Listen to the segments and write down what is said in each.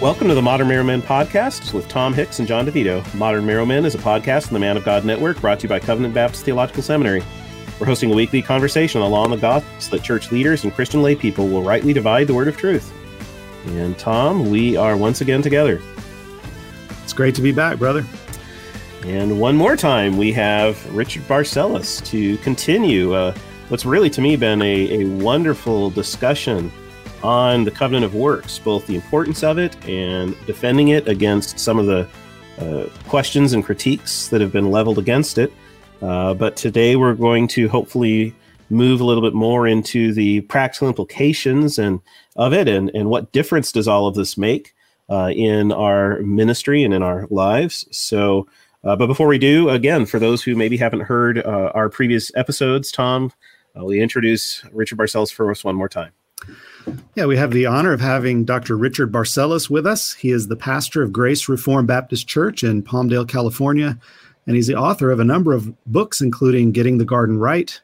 Welcome to the Modern Marrow Men podcast with Tom Hicks and John Divito. Modern Marrow Men is a podcast on the Man of God Network brought to you by Covenant Baptist Theological Seminary. We're hosting a weekly conversation on the law and the gospel so that church leaders and Christian lay people will rightly divide the word of truth. And Tom, we are once again together. It's great to be back, brother. And one more time, we have Richard Barcellos to continue uh, what's really to me been a, a wonderful discussion on the covenant of works, both the importance of it and defending it against some of the uh, questions and critiques that have been leveled against it. Uh, but today we're going to hopefully move a little bit more into the practical implications and of it and, and what difference does all of this make uh, in our ministry and in our lives. So, uh, but before we do, again, for those who maybe haven't heard uh, our previous episodes, Tom, uh, we introduce Richard Barcellos for us one more time. Yeah, we have the honor of having Dr. Richard Barcellos with us. He is the pastor of Grace Reformed Baptist Church in Palmdale, California, and he's the author of a number of books, including Getting the Garden Right,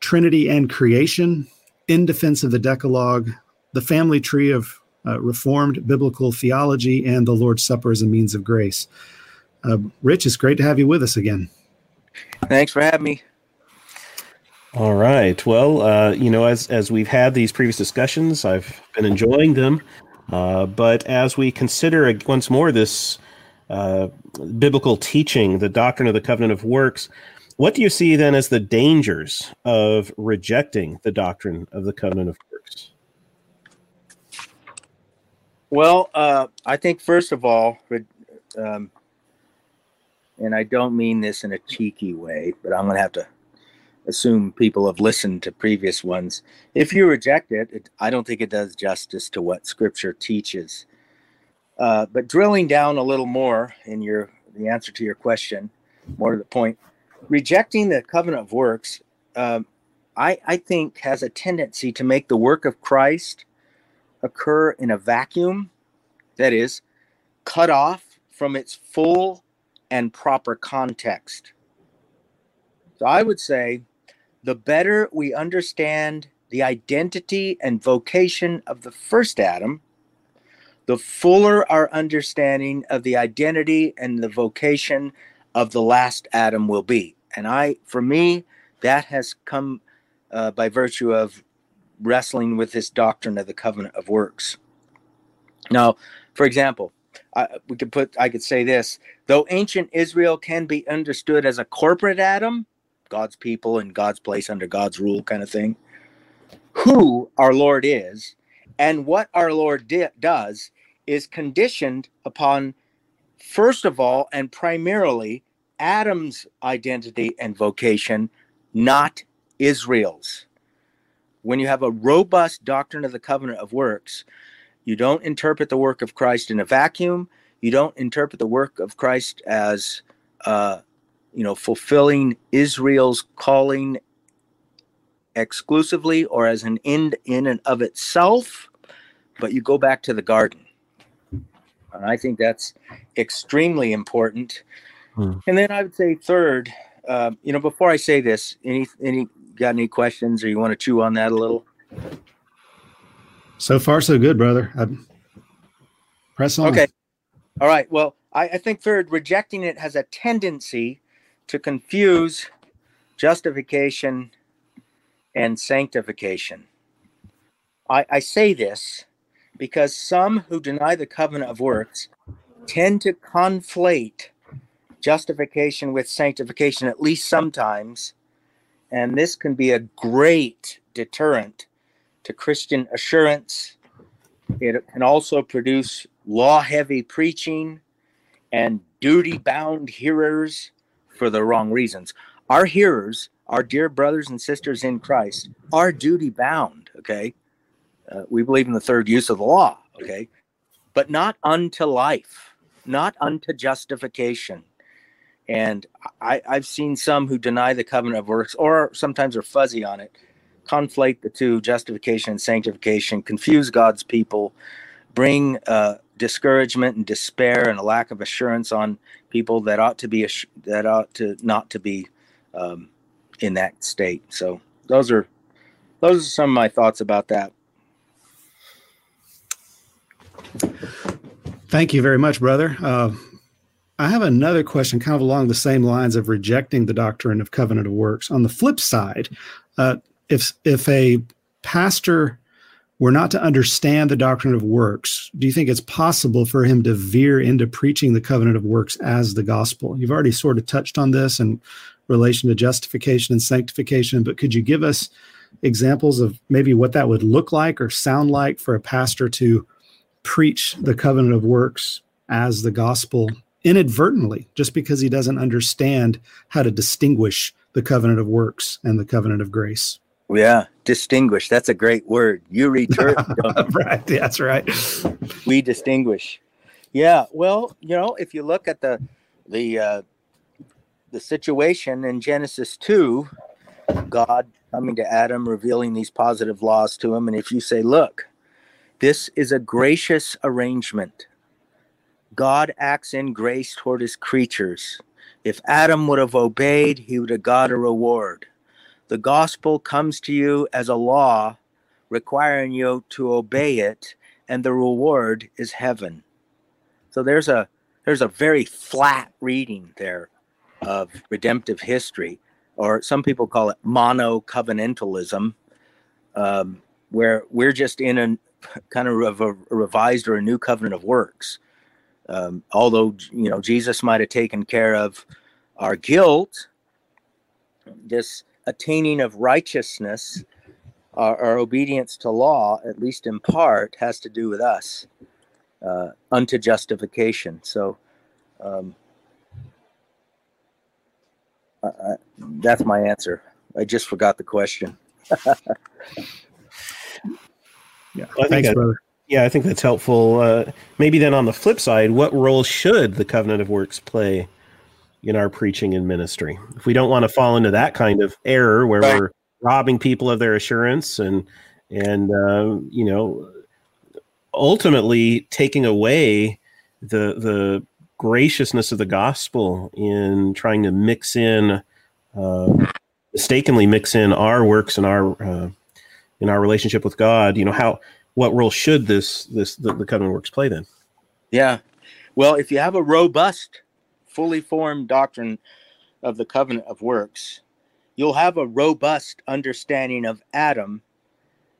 Trinity and Creation, In Defense of the Decalogue, The Family Tree of uh, Reformed Biblical Theology, and The Lord's Supper as a Means of Grace. Uh, Rich, it's great to have you with us again. Thanks for having me. All right. Well, uh, you know, as as we've had these previous discussions, I've been enjoying them. Uh, but as we consider once more this uh, biblical teaching, the doctrine of the covenant of works, what do you see then as the dangers of rejecting the doctrine of the covenant of works? Well, uh, I think first of all, um, and I don't mean this in a cheeky way, but I'm going to have to assume people have listened to previous ones. If you reject it, it I don't think it does justice to what Scripture teaches. Uh, but drilling down a little more in your the answer to your question, more to the point, rejecting the covenant of works, um, I, I think has a tendency to make the work of Christ occur in a vacuum, that is, cut off from its full and proper context. So I would say the better we understand the identity and vocation of the first Adam, the fuller our understanding of the identity and the vocation of the last Adam will be. And I, for me, that has come uh, by virtue of wrestling with this doctrine of the covenant of works. Now, for example, I, we could put, I could say this: though ancient Israel can be understood as a corporate Adam, God's people in God's place under God's rule kind of thing. Who our Lord is and what our Lord di- does is conditioned upon, first of all, and primarily Adam's identity and vocation, not Israel's. When you have a robust doctrine of the covenant of works, you don't interpret the work of Christ in a vacuum. You don't interpret the work of Christ as uh, you know, fulfilling Israel's calling exclusively or as an end in and of itself, but you go back to the garden. And I think that's extremely important. Hmm. And then I would say third, uh, you know, before I say this, any any got any questions or you want to chew on that a little? So far, so good, brother. I'd press on. Okay. All right. Well, I, I think third, rejecting it has a tendency to confuse justification and sanctification. I, I, say this because some who deny the covenant of works tend to conflate justification with sanctification, at least sometimes. And this can be a great deterrent to Christian assurance. It can also produce law heavy preaching and duty bound hearers for the wrong reasons. Our hearers, our dear brothers and sisters in Christ, are duty bound. Okay. Uh, we believe in the third use of the law. Okay. But not unto life, not unto justification. And I, I've seen some who deny the covenant of works or sometimes are fuzzy on it, conflate the two, justification and sanctification, confuse God's people, bring uh, discouragement and despair and a lack of assurance on people that ought to be that ought to not to be um, in that state. So those are those are some of my thoughts about that. Thank you very much, brother. Uh, I have another question, kind of along the same lines of rejecting the doctrine of covenant of works. On the flip side, uh, if if a pastor were not to understand the doctrine of works, do you think it's possible for him to veer into preaching the covenant of works as the gospel? You've already sort of touched on this in relation to justification and sanctification, but could you give us examples of maybe what that would look like or sound like for a pastor to preach the covenant of works as the gospel inadvertently, just because he doesn't understand how to distinguish the covenant of works and the covenant of grace? Yeah, distinguish. That's a great word. You return. right. That's right. We distinguish. Yeah. Well, you know, if you look at the the uh, the situation in Genesis two, God coming to Adam, revealing these positive laws to him, and if you say, "Look, this is a gracious arrangement," God acts in grace toward His creatures. If Adam would have obeyed, he would have got a reward the gospel comes to you as a law requiring you to obey it and the reward is heaven. So there's a there's a very flat reading there of redemptive history or some people call it mono covenantalism um, where we're just in a kind of a, a revised or a new covenant of works. Um, although you know jesus might have taken care of our guilt this attaining of righteousness, our, our, obedience to law, at least in part, has to do with us uh, unto justification. So um, I, I, that's my answer. I just forgot the question. yeah, well, thanks, brother. Yeah, I think that's helpful. Uh, maybe then on the flip side, what role should the covenant of works play in our preaching and ministry. If we don't want to fall into that kind of error where right. we're robbing people of their assurance and and uh, you know ultimately taking away the the graciousness of the gospel in trying to mix in uh, mistakenly mix in our works and our uh, in our relationship with God. You know how what role should this this the, the covenant works play then? Yeah, well, if you have a robust fully formed doctrine of the covenant of works, you'll have a robust understanding of Adam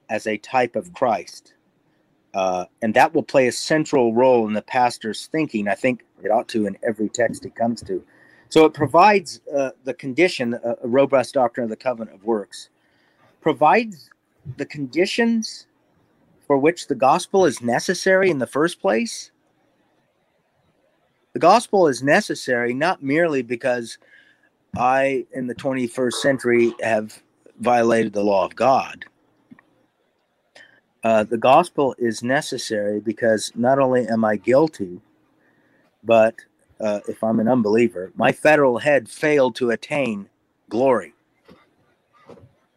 as a type of Christ. Uh, and that will play a central role in the pastor's thinking. I think it ought to in every text he comes to. So it provides uh, the condition, a, a robust doctrine of the covenant of works, provides the conditions for which the gospel is necessary in the first place the gospel is necessary not merely because I, in the 21st century, have violated the law of God. Uh, the gospel is necessary because not only am I guilty, but uh, if I'm an unbeliever, my federal head failed to attain glory.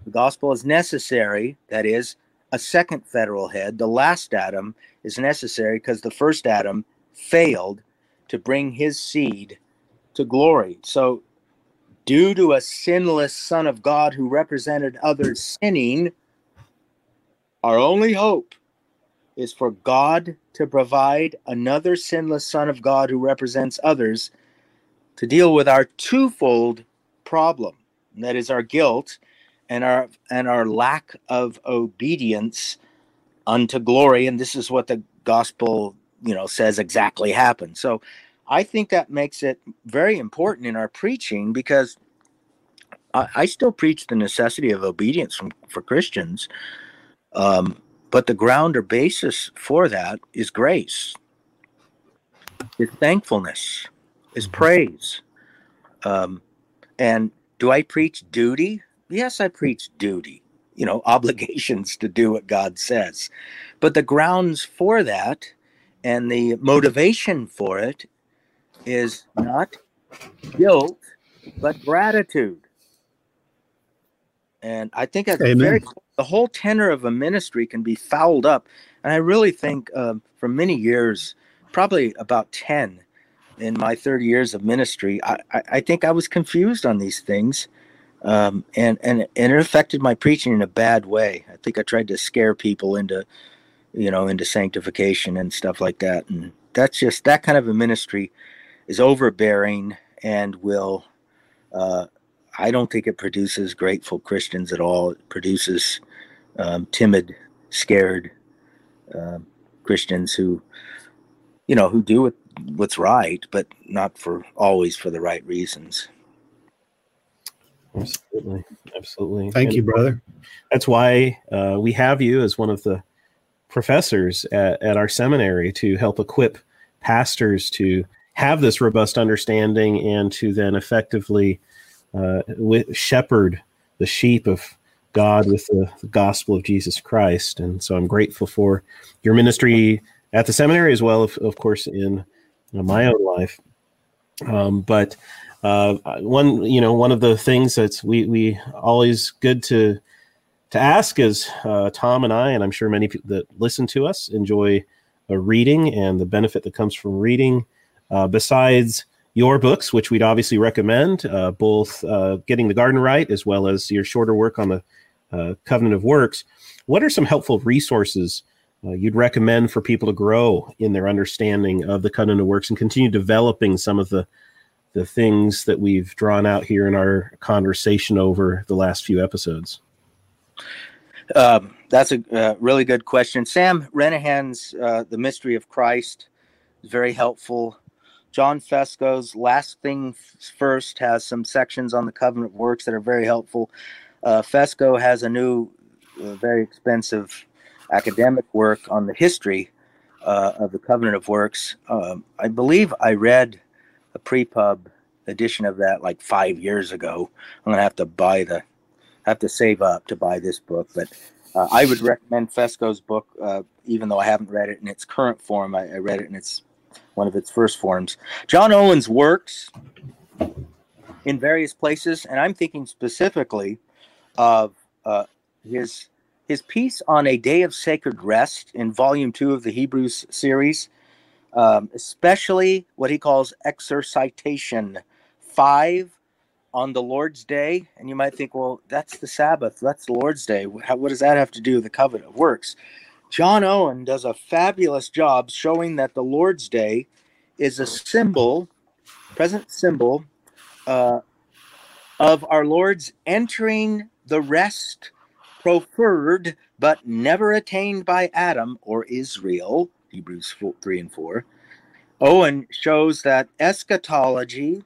The gospel is necessary, that is, a second federal head, the last Adam, is necessary because the first Adam failed to bring his seed to glory. So, due to a sinless Son of God who represented others sinning, our only hope is for God to provide another sinless Son of God who represents others to deal with our twofold problem that is our guilt and our and our lack of obedience unto glory and this is what the gospel you know says exactly happened. So i think that makes it very important in our preaching because i, I still preach the necessity of obedience from, for christians um, but the ground or basis for that is grace is thankfulness is mm-hmm. praise. Um, and do i preach duty? Yes i preach duty you know obligations to do what god says. But the grounds for that and the motivation for it is not guilt, but gratitude. And I think that's Amen. very the whole tenor of a ministry can be fouled up. And I really think um, for many years, probably about 10 in my 30 years of ministry, I, I, I think I was confused on these things. Um, and, and, and it affected my preaching in a bad way. I think I tried to scare people into you know, into sanctification and stuff like that. And that's just that kind of a ministry is overbearing and will uh, I don't think it produces grateful Christians at all. It produces um, timid, scared uh, Christians who, you know, who do what, what's right, but not for always for the right reasons. Absolutely, absolutely. Thank and you, brother. That's why uh, we have you as one of the professors at, at our seminary to help equip pastors to have this robust understanding and to then effectively uh, with, shepherd the sheep of God with the, the, gospel of Jesus Christ. And so I'm grateful for your ministry at the seminary as well, of, of course, in my own life. Um, but uh, one, you know, one of the things that's we we always good to to ask is uh, Tom and I, and I'm sure many people that listen to us enjoy reading and the benefit that comes from reading. Uh, besides your books, which we'd obviously recommend, uh, both uh, Getting the Garden Right as well as your shorter work on the uh, Covenant of Works, what are some helpful resources uh, you'd recommend for people to grow in their understanding of the Covenant of Works and continue developing some of the the things that we've drawn out here in our conversation over the last few episodes? Um, that's a uh, really good question. Sam Renihan's uh, The Mystery of Christ is very helpful. John Fesko's Last Thing First has some sections on the covenant works that are very helpful. Uh, Fesko has a new, uh, very expensive academic work on the history uh, of the covenant of works. Um, I believe I read a pre-pub edition of that like five years ago. I'm gonna have to buy the, have to save up to buy this book, but uh, I would recommend Fesko's book, uh, even though I haven't read it in its current form. I, I read it in its one of its first forms. John Owen's works in various places, and I'm thinking specifically of uh, his his piece on a day of sacred rest in Volume Two of the Hebrews series, um, especially what he calls exercitation five on the Lord's Day. And you might think, well, that's the Sabbath, that's the Lord's Day. What does that have to do with the covenant of works? John Owen does a fabulous job showing that the Lord's Day is a symbol, present symbol, uh, of our Lord's entering the rest proffered but never attained by Adam or Israel, Hebrews 4, 3 and 4. Owen shows that eschatology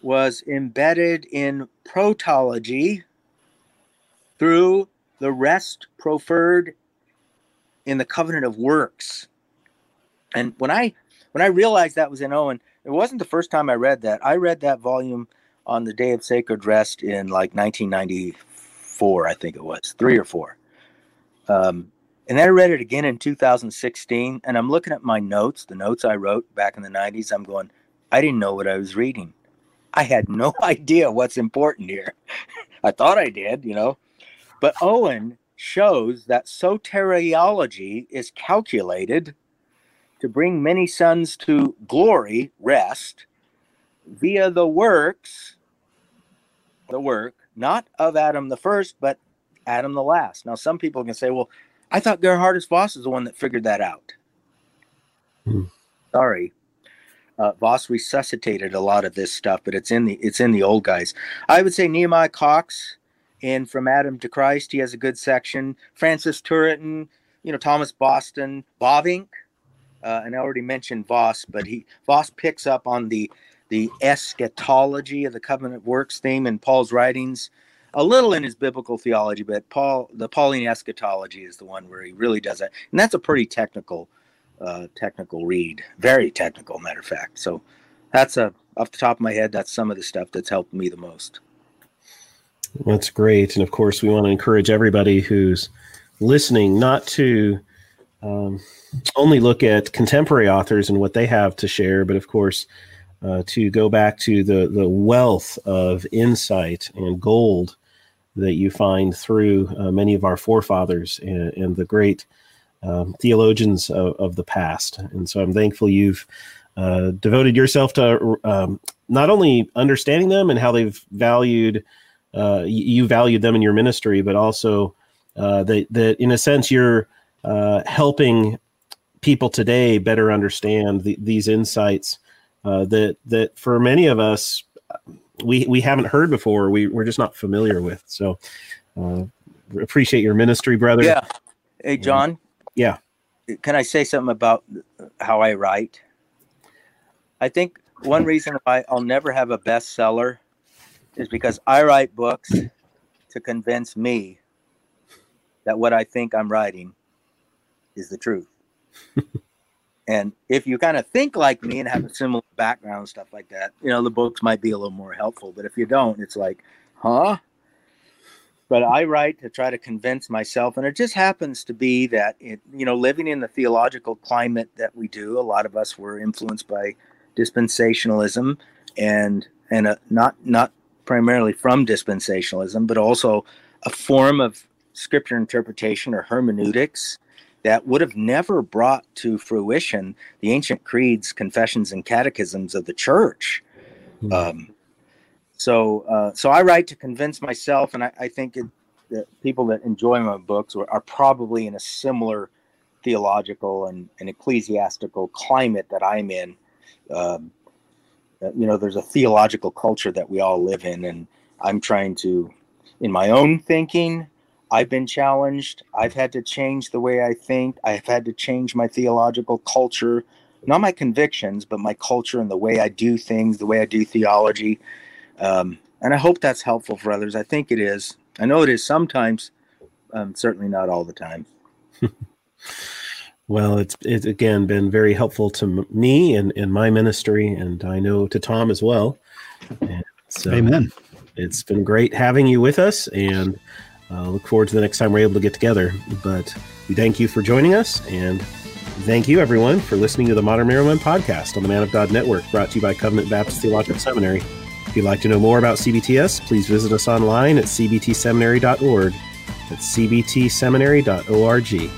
was embedded in protology through the rest proffered in the covenant of works. And when I when I realized that was in Owen, it wasn't the first time I read that. I read that volume on the Day of Sacred Rest in like 1994, I think it was three or four. Um, and then I read it again in 2016, and I'm looking at my notes, the notes I wrote back in the 90s. I'm going, I didn't know what I was reading. I had no idea what's important here. I thought I did, you know. But Owen shows that soteriology is calculated to bring many sons to glory, rest, via the works, the work, not of Adam the first, but Adam the last. Now, some people can say, well, I thought Gerhardus Vos is the one that figured that out. Hmm. Sorry. Uh, Vos resuscitated a lot of this stuff, but it's in the it's in the old guys. I would say Nehemiah Cox in From Adam to Christ. He has a good section. Francis Turretin, you know, Thomas Boston, Bavinck, uh, and I already mentioned Vos, but he Vos picks up on the the eschatology of the covenant works theme in Paul's writings, a little in his biblical theology, but Paul the Pauline eschatology is the one where he really does that, and that's a pretty technical uh, technical read, very technical, matter of fact. So that's a off the top of my head, that's some of the stuff that's helped me the most. That's great. And of course, we want to encourage everybody who's listening not to um, only look at contemporary authors and what they have to share, but of course, uh, to go back to the, the wealth of insight and gold that you find through uh, many of our forefathers and, and the great um, theologians of, of, the past. And so I'm thankful you've uh, devoted yourself to um, not only understanding them and how they've valued uh, you valued them in your ministry, but also uh, that that in a sense you're uh, helping people today better understand the, these insights uh, that that for many of us we we haven't heard before. We we're just not familiar with. So uh, appreciate your ministry, brother. Yeah. Hey, John. Yeah. Can I say something about how I write? I think one reason why I'll never have a bestseller is because I write books to convince me that what I think I'm writing is the truth. and if you kind of think like me and have a similar background, stuff like that, you know, the books might be a little more helpful. But if you don't, it's like, huh? But I write to try to convince myself, and it just happens to be that it, you know, living in the theological climate that we do, a lot of us were influenced by dispensationalism, and and a, not not primarily from dispensationalism, but also a form of scripture interpretation or hermeneutics that would have never brought to fruition the ancient creeds, confessions, and catechisms of the church. Mm-hmm. Um, so, uh, so I write to convince myself, and I, I think it, that people that enjoy my books are, are probably in a similar theological and, and ecclesiastical climate that I'm in. Um, uh, you know, there's a theological culture that we all live in, and I'm trying to, in my own thinking, I've been challenged. I've had to change the way I think. I've had to change my theological culture, not my convictions, but my culture and the way I do things, the way I do theology. Um, and I hope that's helpful for others. I think it is. I know it is sometimes, um, certainly not all the time. well, it's it's again been very helpful to me and in my ministry, and I know to Tom as well. And so Amen. It's been great having you with us, and uh, look forward to the next time we're able to get together. But we thank you for joining us, and thank you everyone for listening to the Modern Marrow Men podcast on the Man of God Network, brought to you by Covenant Baptist Theological Seminary. If you'd like to know more about CBTS, please visit us online at cbtseminary.org. That's cbtseminary.org.